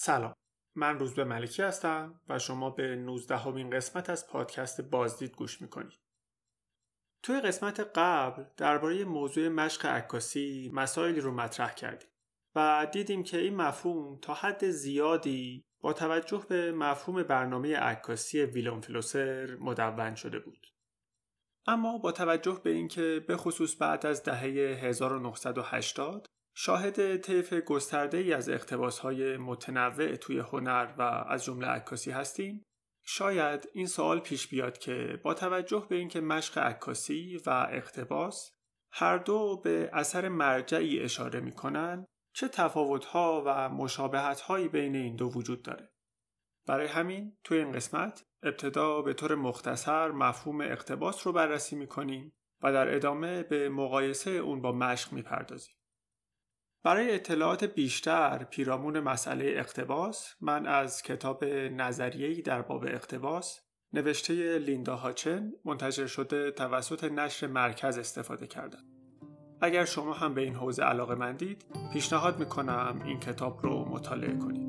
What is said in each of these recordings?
سلام من روزبه ملکی هستم و شما به 19 همین قسمت از پادکست بازدید گوش می‌کنید توی قسمت قبل درباره موضوع مشق عکاسی مسائلی رو مطرح کردیم و دیدیم که این مفهوم تا حد زیادی با توجه به مفهوم برنامه عکاسی ویلون فلوسر مدون شده بود. اما با توجه به اینکه به خصوص بعد از دهه 1980 شاهد طیف گسترده ای از های متنوع توی هنر و از جمله عکاسی هستیم. شاید این سوال پیش بیاد که با توجه به اینکه مشق عکاسی و اقتباس هر دو به اثر مرجعی اشاره می‌کنن چه تفاوتها و مشابهتهایی بین این دو وجود داره؟ برای همین توی این قسمت ابتدا به طور مختصر مفهوم اقتباس رو بررسی می‌کنیم و در ادامه به مقایسه اون با مشق می‌پردازیم. برای اطلاعات بیشتر پیرامون مسئله اقتباس من از کتاب نظریه‌ای در باب اقتباس نوشته لیندا هاچن منتشر شده توسط نشر مرکز استفاده کردم. اگر شما هم به این حوزه علاقه مندید پیشنهاد می‌کنم این کتاب رو مطالعه کنید.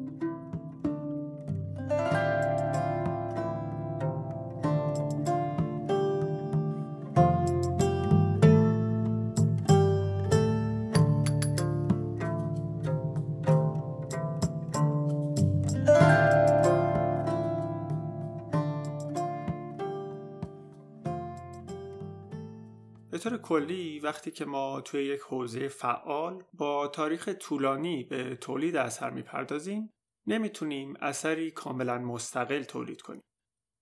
کلی وقتی که ما توی یک حوزه فعال با تاریخ طولانی به تولید اثر می‌پردازیم نمی‌تونیم اثری کاملا مستقل تولید کنیم.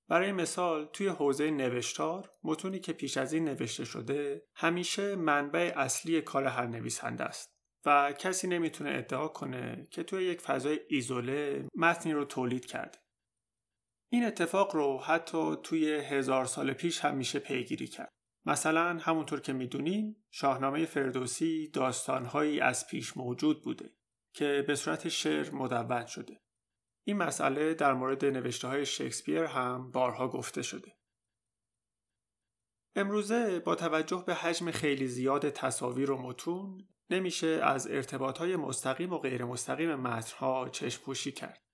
برای مثال توی حوزه نوشتار متونی که پیش از این نوشته شده همیشه منبع اصلی کار هر نویسنده است و کسی نمی‌تونه ادعا کنه که توی یک فضای ایزوله متنی رو تولید کرده. این اتفاق رو حتی توی هزار سال پیش هم میشه پیگیری کرد. مثلا همونطور که می‌دونیم شاهنامه فردوسی داستانهایی از پیش موجود بوده که به صورت شعر مدون شده. این مسئله در مورد نوشته های شکسپیر هم بارها گفته شده. امروزه با توجه به حجم خیلی زیاد تصاویر و متون نمیشه از ارتباط های مستقیم و غیر مستقیم متنها چشم پوشی کرد.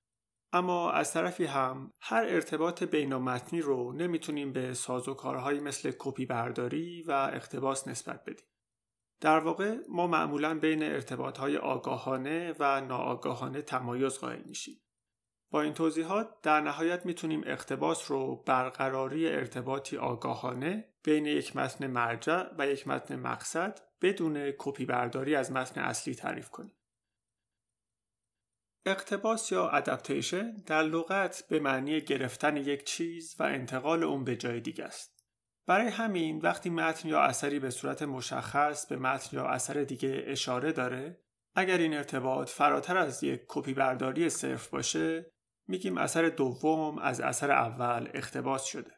اما از طرفی هم هر ارتباط بین متنی رو نمی‌تونیم به سازوکارهایی مثل کپی برداری و اقتباس نسبت بدیم. در واقع ما معمولا بین ارتباطهای آگاهانه و ناآگاهانه تمایز قائل میشیم. با این توضیحات در نهایت می‌تونیم اقتباس رو برقراری ارتباطی آگاهانه بین یک متن مرجع و یک متن مقصد بدون کپی برداری از متن اصلی تعریف کنیم. اقتباس یا ادپتیشن در لغت به معنی گرفتن یک چیز و انتقال اون به جای دیگه است. برای همین وقتی متن یا اثری به صورت مشخص به متن یا اثر دیگه اشاره داره اگر این ارتباط فراتر از یک کپی برداری صرف باشه میگیم اثر دوم از اثر اول اقتباس شده.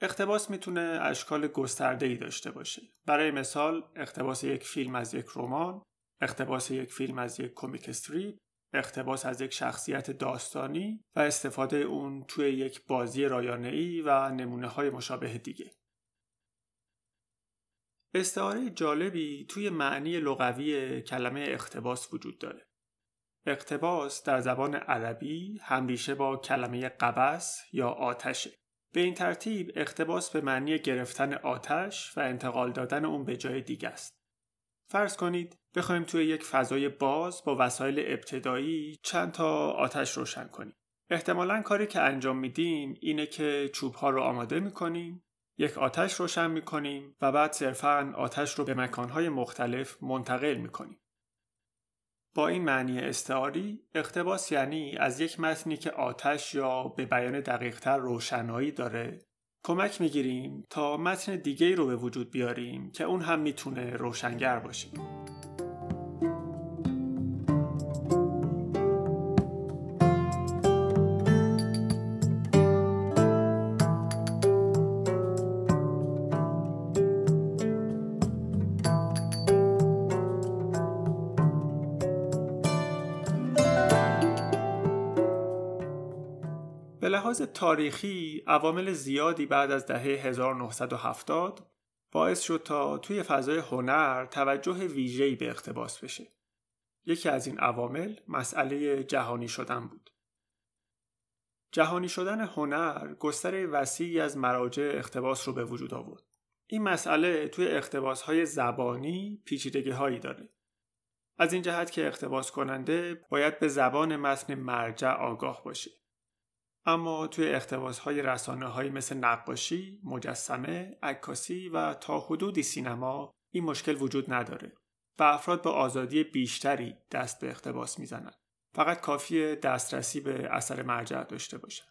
اقتباس می‌تونه اشکال گسترده ای داشته باشه. برای مثال اقتباس یک فیلم از یک رمان اقتباس یک فیلم از یک کمیک استریپ اقتباس از یک شخصیت داستانی و استفاده اون توی یک بازی رایانه‌ای و نمونه های مشابه دیگه. استعاره جالبی توی معنی لغوی کلمه اقتباس وجود داره. اقتباس در زبان عربی همریشه با کلمه قبس یا آتشه. به این ترتیب اقتباس به معنی گرفتن آتش و انتقال دادن اون به جای دیگه است. فرض کنید بخوایم توی یک فضای باز با وسایل ابتدایی چند تا آتش روشن کنیم. احتمالا کاری که انجام میدیم اینه که چوب ها رو آماده می‌کنیم یک آتش روشن می‌کنیم و بعد صرفا آتش رو به مکانهای مختلف منتقل می‌کنیم. با این معنی استعاری اقتباس یعنی از یک متنی که آتش یا به بیان دقیقتر روشنایی داره کمک می‌گیریم تا متن دیگه رو به وجود بیاریم که اون هم می‌تونه روشنگر باشه. لحاظ تاریخی عوامل زیادی بعد از دهه 1970 باعث شد تا توی فضای هنر توجه ویژه‌ای به اقتباس بشه. یکی از این عوامل مسئله جهانی شدن بود. جهانی شدن هنر گستره وسیعی از مراجع اقتباس رو به وجود آورد. این مسئله توی اقتباس های زبانی پیچیدگی هایی داره. از این جهت که اقتباس کننده باید به زبان متن مرجع آگاه باشه. اما توی اقتباس های رسانه های مثل نقاشی، مجسمه، عکاسی و تا حدودی سینما این مشکل وجود نداره و افراد با آزادی بیشتری دست به اقتباس می‌زنند. فقط کافی دسترسی به اثر مرجع داشته باشند.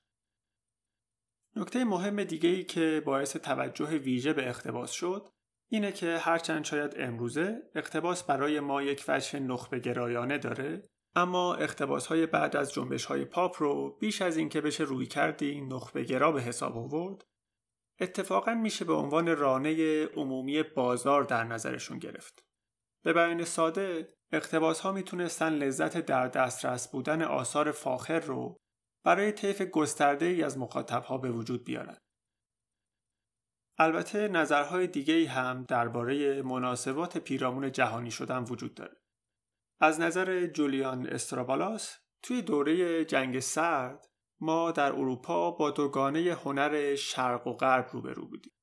نکته مهم دیگه ای که باعث توجه ویژه به اقتباس شد اینه که هرچند شاید امروزه اقتباس برای ما یک وجه نخبه گرایانه داره اما اقتباس های بعد از جنبش های پاپ رو بیش از اینکه بشه روی کردی نخبه گرا به حساب آورد اتفاقا میشه به عنوان رانه عمومی بازار در نظرشون گرفت. به بیان ساده اقتباس ها می‌تونستن لذت در دسترس بودن آثار فاخر رو برای طیف گسترده ای از مخاطب ها به وجود بیارن. البته نظرهای دیگه هم درباره مناسبات پیرامون جهانی شدن وجود داره. از نظر جولیان استرابالاس توی دوره جنگ سرد ما در اروپا با دوگانه هنر شرق و غرب روبرو بودیم.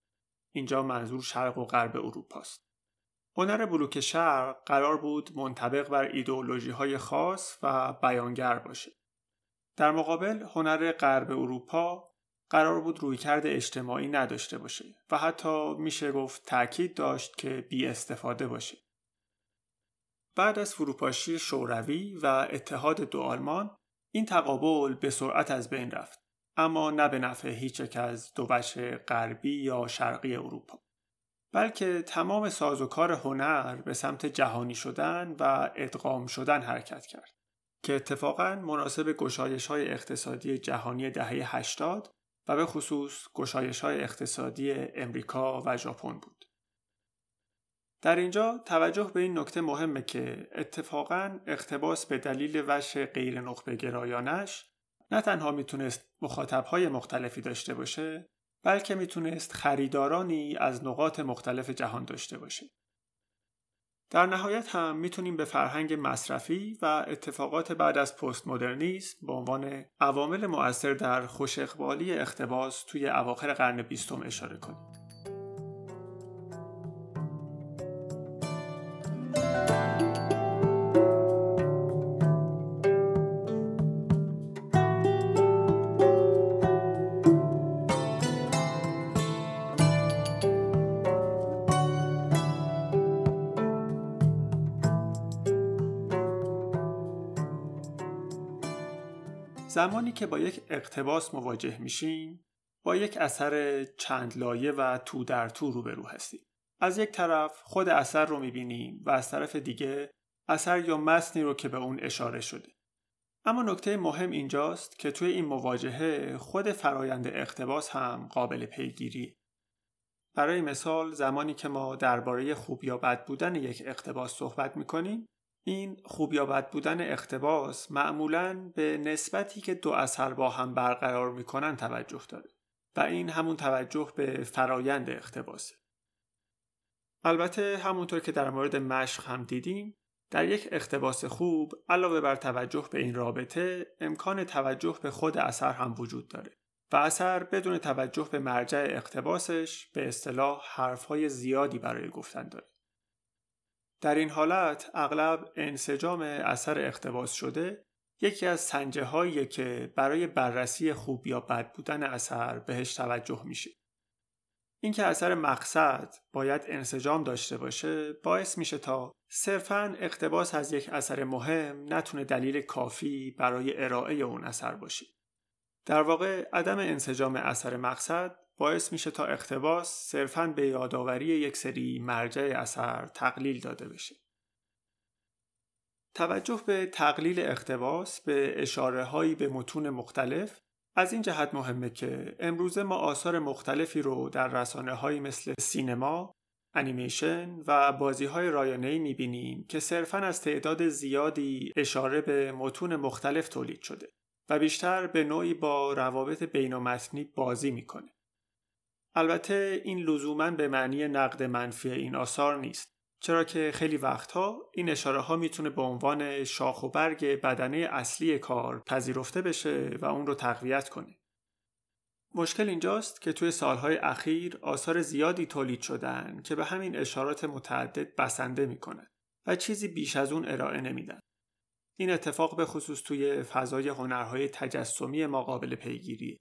اینجا منظور شرق و غرب اروپاست. هنر بلوک شرق قرار بود منطبق بر ایدئولوژی های خاص و بیانگر باشه. در مقابل هنر غرب اروپا قرار بود رویکرد اجتماعی نداشته باشه و حتی میشه گفت تاکید داشت که بی استفاده باشه. بعد از فروپاشی شوروی و اتحاد دو آلمان این تقابل به سرعت از بین رفت اما نه به نفع هیچ یک از دو بچه غربی یا شرقی اروپا بلکه تمام سازوکار هنر به سمت جهانی شدن و ادغام شدن حرکت کرد که اتفاقا مناسب گشایش های اقتصادی جهانی دهه 80 و به خصوص گشایش های اقتصادی امریکا و ژاپن بود. در اینجا توجه به این نکته مهمه که اتفاقا اقتباس به دلیل وجه غیر نخبه گرایانش نه تنها می‌تونست مخاطبهای مختلفی داشته باشه بلکه می‌تونست خریدارانی از نقاط مختلف جهان داشته باشه. در نهایت هم می‌تونیم به فرهنگ مصرفی و اتفاقات بعد از پست مدرنیسم به عنوان عوامل مؤثر در خوش اقبالی اقتباس توی اواخر قرن بیستم اشاره کنیم. زمانی که با یک اقتباس مواجه میشیم با یک اثر چند لایه و تو در تو روبرو هستیم. از یک طرف خود اثر رو می‌بینیم و از طرف دیگه اثر یا متنی رو که به اون اشاره شده. اما نکته مهم اینجاست که توی این مواجهه خود فرایند اقتباس هم قابل پیگیری برای مثال زمانی که ما درباره خوب یا بد بودن یک اقتباس صحبت می‌کنیم این خوب یا بد بودن اقتباس معمولا به نسبتی که دو اثر با هم برقرار می‌کنن توجه داره و این همون توجه به فرایند اقتباسه البته همونطور که در مورد مشق هم دیدیم در یک اقتباس خوب علاوه بر توجه به این رابطه امکان توجه به خود اثر هم وجود داره و اثر بدون توجه به مرجع اقتباسش به اصطلاح حرفهای زیادی برای گفتن داره. در این حالت اغلب انسجام اثر اقتباس شده یکی از سنجه هایی که برای بررسی خوب یا بد بودن اثر بهش توجه میشه. اینکه اثر مقصد باید انسجام داشته باشه باعث میشه تا صرفا اقتباس از یک اثر مهم نتونه دلیل کافی برای ارائه اون اثر باشه. در واقع عدم انسجام اثر مقصد باعث میشه تا اقتباس صرفاً به یادآوری یک سری مرجع اثر تقلیل داده بشه. توجه به تقلیل اقتباس به اشاره هایی به متون مختلف از این جهت مهمه که امروزه ما آثار مختلفی رو در رسانه هایی مثل سینما، انیمیشن و بازی های رایانه‌ای می‌بینیم که صرفاً از تعداد زیادی اشاره به متون مختلف تولید شده و بیشتر به نوعی با روابط بین بازی می‌کنه. البته این لزوما به معنی نقد منفی این آثار نیست چرا که خیلی وقتها این اشاره ها می‌تونه به عنوان شاخ و برگ بدنه اصلی کار پذیرفته بشه و اون رو تقویت کنه. مشکل اینجاست که توی سالهای اخیر آثار زیادی تولید شدن که به همین اشارات متعدد بسنده می‌کنن و چیزی بیش از اون ارائه نمیدن. این اتفاق به خصوص توی فضای هنرهای تجسمی ما قابل پیگیری.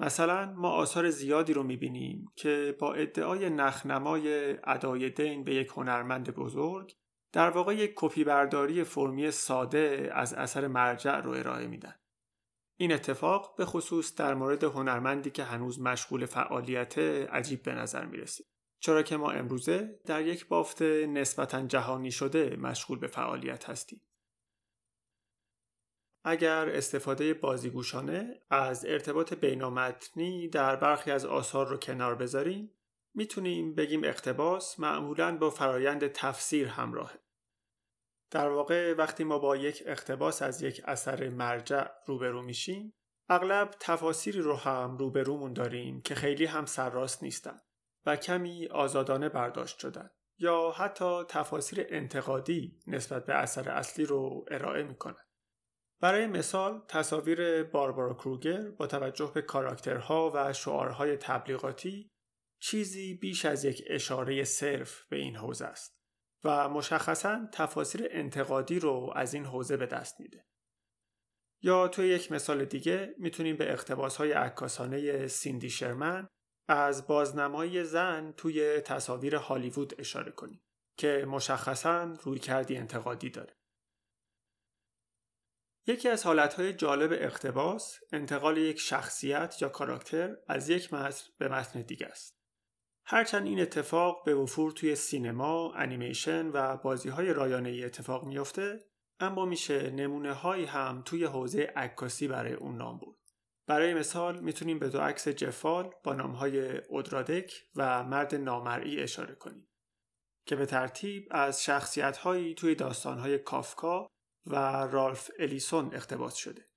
مثلا ما آثار زیادی رو می‌بینیم که با ادعای نخنمای ادای دین به یک هنرمند بزرگ در واقع یک کپی برداری فرمی ساده از اثر مرجع رو ارائه میدن. این اتفاق به خصوص در مورد هنرمندی که هنوز مشغول فعالیت عجیب به نظر می‌رسید. چرا که ما امروزه در یک بافت نسبتا جهانی شده مشغول به فعالیت هستیم. اگر استفاده بازیگوشانه از ارتباط بینامتنی در برخی از آثار رو کنار بذاریم می‌تونیم بگیم اقتباس معمولا با فرایند تفسیر همراهه. در واقع وقتی ما با یک اقتباس از یک اثر مرجع روبرو میشیم اغلب تفاسیری رو هم روبرومون داریم که خیلی هم سرراست نیستن و کمی آزادانه برداشت شدن یا حتی تفاسیر انتقادی نسبت به اثر اصلی رو ارائه می‌کنن. برای مثال تصاویر باربارا کروگر با توجه به کاراکترها و شعارهای تبلیغاتی چیزی بیش از یک اشاره صرف به این حوزه است و مشخصا تفاسیر انتقادی رو از این حوزه به دست میده. یا توی یک مثال دیگه می‌تونیم به اقتباسهای عکاسانه سیندی شرمن از بازنمایی زن توی تصاویر هالیوود اشاره کنیم که مشخصا روی کردی انتقادی داره. یکی از حالتهای جالب اقتباس انتقال یک شخصیت یا کاراکتر از یک متن به متن دیگه است. هرچند این اتفاق به وفور توی سینما، انیمیشن و بازی های رایانه ای اتفاق میافته اما میشه نمونه هایی هم توی حوزه عکاسی برای اون نام بود. برای مثال می‌تونیم به دو عکس جفال با نام های اودرادک و مرد نامرئی اشاره کنیم که به ترتیب از شخصیت هایی توی داستان های کافکا و رالف الیسون اقتباس شده.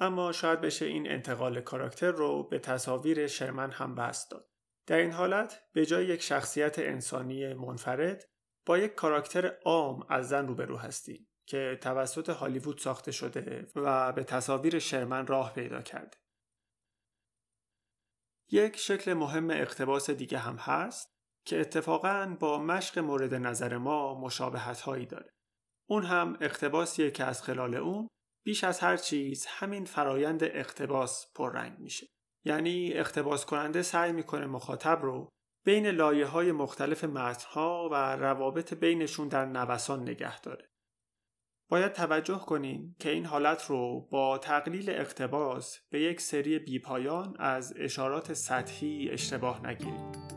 اما شاید بشه این انتقال کاراکتر رو به تصاویر شرمن هم بست داد. در این حالت به جای یک شخصیت انسانی منفرد با یک کاراکتر عام از زن روبرو هستیم که توسط هالیوود ساخته شده و به تصاویر شرمن راه پیدا کرده. یک شکل مهم اقتباس دیگه هم هست که اتفاقا با مشق مورد نظر ما مشابهت هایی داره. اون هم اقتباسیه که از خلال اون بیش از هر چیز همین فرایند اقتباس پررنگ میشه. یعنی اقتباس کننده سعی می‌کنه مخاطب رو بین لایه های مختلف متنها و روابط بینشون در نوسان نگه داره. باید توجه کنیم که این حالت رو با تقلیل اقتباس به یک سری بیپایان از اشارات سطحی اشتباه نگیریم.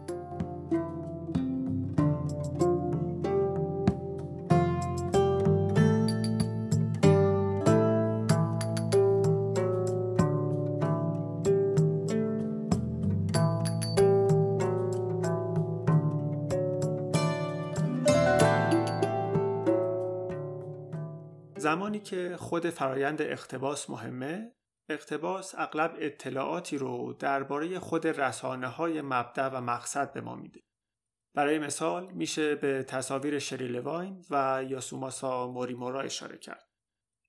که خود فرایند اقتباس مهمه اقتباس اغلب اطلاعاتی رو درباره خود رسانه های مبدع و مقصد به ما میده. برای مثال میشه به تصاویر شری لواین و یاسوماسا موریمورا اشاره کرد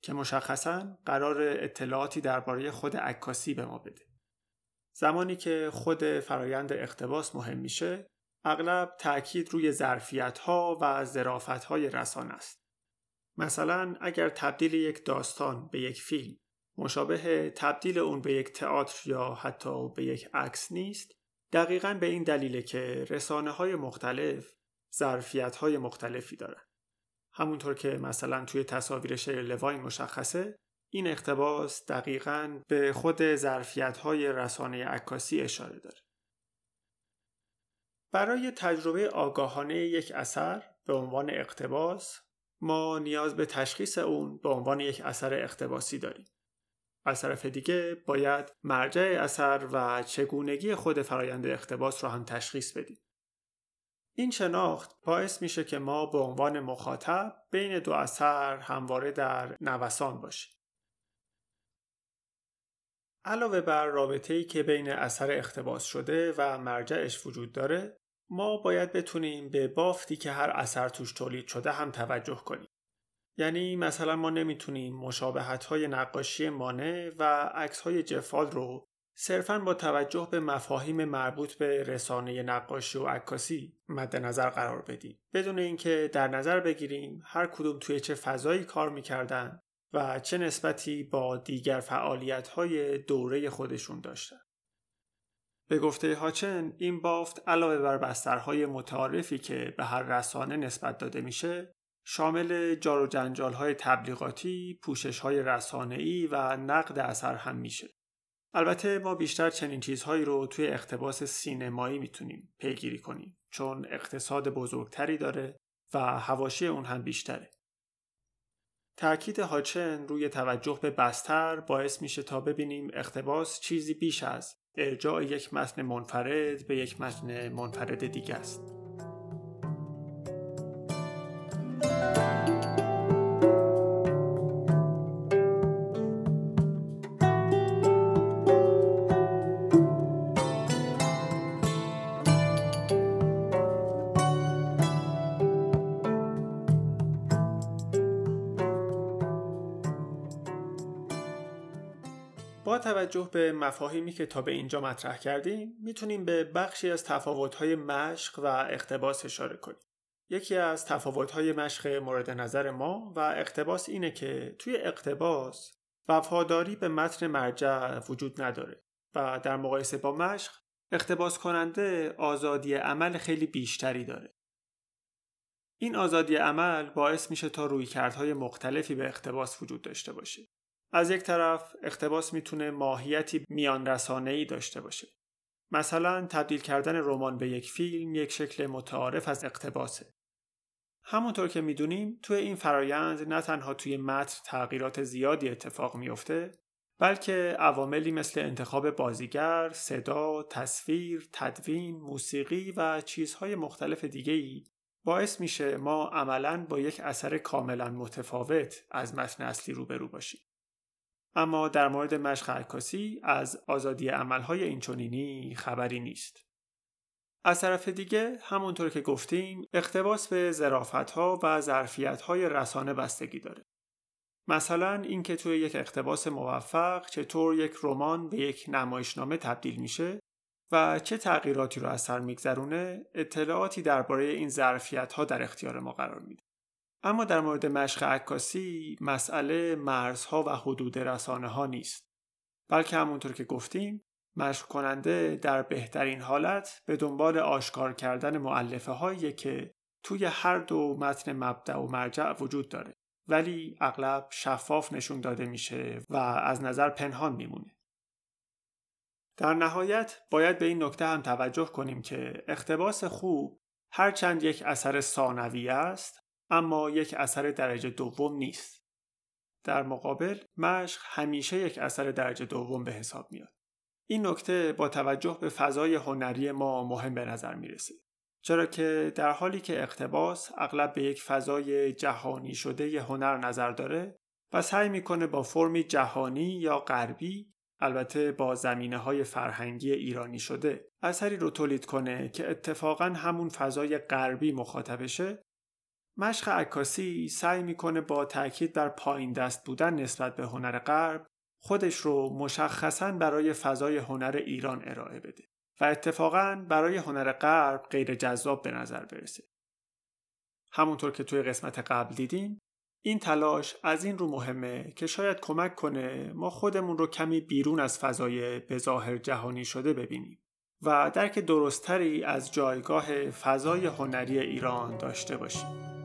که مشخصا قرار اطلاعاتی درباره خود عکاسی به ما بده. زمانی که خود فرایند اقتباس مهم میشه اغلب تاکید روی ظرفیت ها و ظرافت های رسانه است. مثلا اگر تبدیل یک داستان به یک فیلم مشابه تبدیل اون به یک تئاتر یا حتی به یک عکس نیست دقیقا به این دلیله که رسانه های مختلف ظرفیت های مختلفی دارن. همونطور که مثلا توی تصاویر شیر لواین مشخصه این اقتباس دقیقا به خود ظرفیت های رسانه عکاسی اشاره داره. برای تجربه آگاهانه یک اثر به عنوان اقتباس ما نیاز به تشخیص اون به عنوان یک اثر اقتباسی داریم. از طرف دیگه باید مرجع اثر و چگونگی خود فرایند اقتباس رو هم تشخیص بدیم. این شناخت باعث میشه که ما به عنوان مخاطب بین دو اثر همواره در نوسان باشیم. علاوه بر رابطه ای که بین اثر اقتباس شده و مرجعش وجود داره، ما باید بتونیم به بافتی که هر اثر توش تولید شده هم توجه کنیم. یعنی مثلا ما نمی‌تونیم مشابهت های نقاشی مانه و عکس های جفال رو صرفا با توجه به مفاهیم مربوط به رسانه نقاشی و عکاسی مد نظر قرار بدیم بدون اینکه در نظر بگیریم هر کدوم توی چه فضایی کار می‌کردن و چه نسبتی با دیگر فعالیت های دوره خودشون داشتن به گفته هاچن این بافت علاوه بر بسترهای متعارفی که به هر رسانه نسبت داده میشه شامل جار و جنجال های تبلیغاتی، پوشش های رسانه‌ای و نقد اثر هم میشه. البته ما بیشتر چنین چیزهایی رو توی اقتباس سینمایی می‌تونیم پیگیری کنیم چون اقتصاد بزرگتری داره و هواشی اون هم بیشتره. تأکید هاچن روی توجه به بستر باعث میشه تا ببینیم اقتباس چیزی بیش از ارجاع یک متن منفرد به یک متن منفرد دیگه است. با توجه به مفاهیمی که تا به اینجا مطرح کردیم می‌تونیم به بخشی از تفاوت‌های مشق و اقتباس اشاره کنیم. یکی از تفاوت‌های مشق مورد نظر ما و اقتباس اینه که توی اقتباس وفاداری به متن مرجع وجود نداره و در مقایسه با مشق اقتباس کننده آزادی عمل خیلی بیشتری داره. این آزادی عمل باعث میشه تا رویکردهای مختلفی به اقتباس وجود داشته باشه. از یک طرف اقتباس می‌تونه ماهیتی میان ای داشته باشه. مثلا تبدیل کردن رمان به یک فیلم یک شکل متعارف از اقتباسه. همونطور که می‌دونیم توی این فرایند نه تنها توی متن تغییرات زیادی اتفاق میافته بلکه عواملی مثل انتخاب بازیگر، صدا، تصویر، تدوین، موسیقی و چیزهای مختلف دیگه ای باعث میشه ما عملا با یک اثر کاملا متفاوت از متن اصلی روبرو باشیم. اما در مورد مشق عکاسی از آزادی عملهای اینچنینی خبری نیست. از طرف دیگه همونطور که گفتیم اقتباس به زرافت ها و ظرفیت های رسانه بستگی داره. مثلا اینکه توی یک اقتباس موفق چطور یک رمان به یک نمایشنامه تبدیل میشه و چه تغییراتی رو از سر میگذرونه اطلاعاتی درباره این ظرفیت ها در اختیار ما قرار میده. اما در مورد مشق عکاسی مسئله مرزها و حدود رسانه ها نیست بلکه همونطور که گفتیم مشق کننده در بهترین حالت به دنبال آشکار کردن معلفه هایی که توی هر دو متن مبدع و مرجع وجود داره ولی اغلب شفاف نشون داده میشه و از نظر پنهان میمونه. در نهایت باید به این نکته هم توجه کنیم که اختباس خوب هرچند یک اثر ثانوی است اما یک اثر درجه دوم نیست. در مقابل مشق همیشه یک اثر درجه دوم به حساب میاد. این نکته با توجه به فضای هنری ما مهم به نظر می‌رسه. چرا که در حالی که اقتباس اغلب به یک فضای جهانی شده هنر نظر داره و سعی می‌کنه با فرمی جهانی یا غربی البته با زمینه های فرهنگی ایرانی شده اثری رو تولید کنه که اتفاقا همون فضای غربی مخاطبشه مشق عکاسی سعی می‌کنه با تاکید بر پایین دست بودن نسبت به هنر غرب خودش رو مشخصا برای فضای هنر ایران ارائه بده و اتفاقا برای هنر غرب غیر جذاب به نظر برسه. همونطور که توی قسمت قبل دیدیم این تلاش از این رو مهمه که شاید کمک کنه ما خودمون رو کمی بیرون از فضای به جهانی شده ببینیم و درک درستتری از جایگاه فضای هنری ایران داشته باشیم.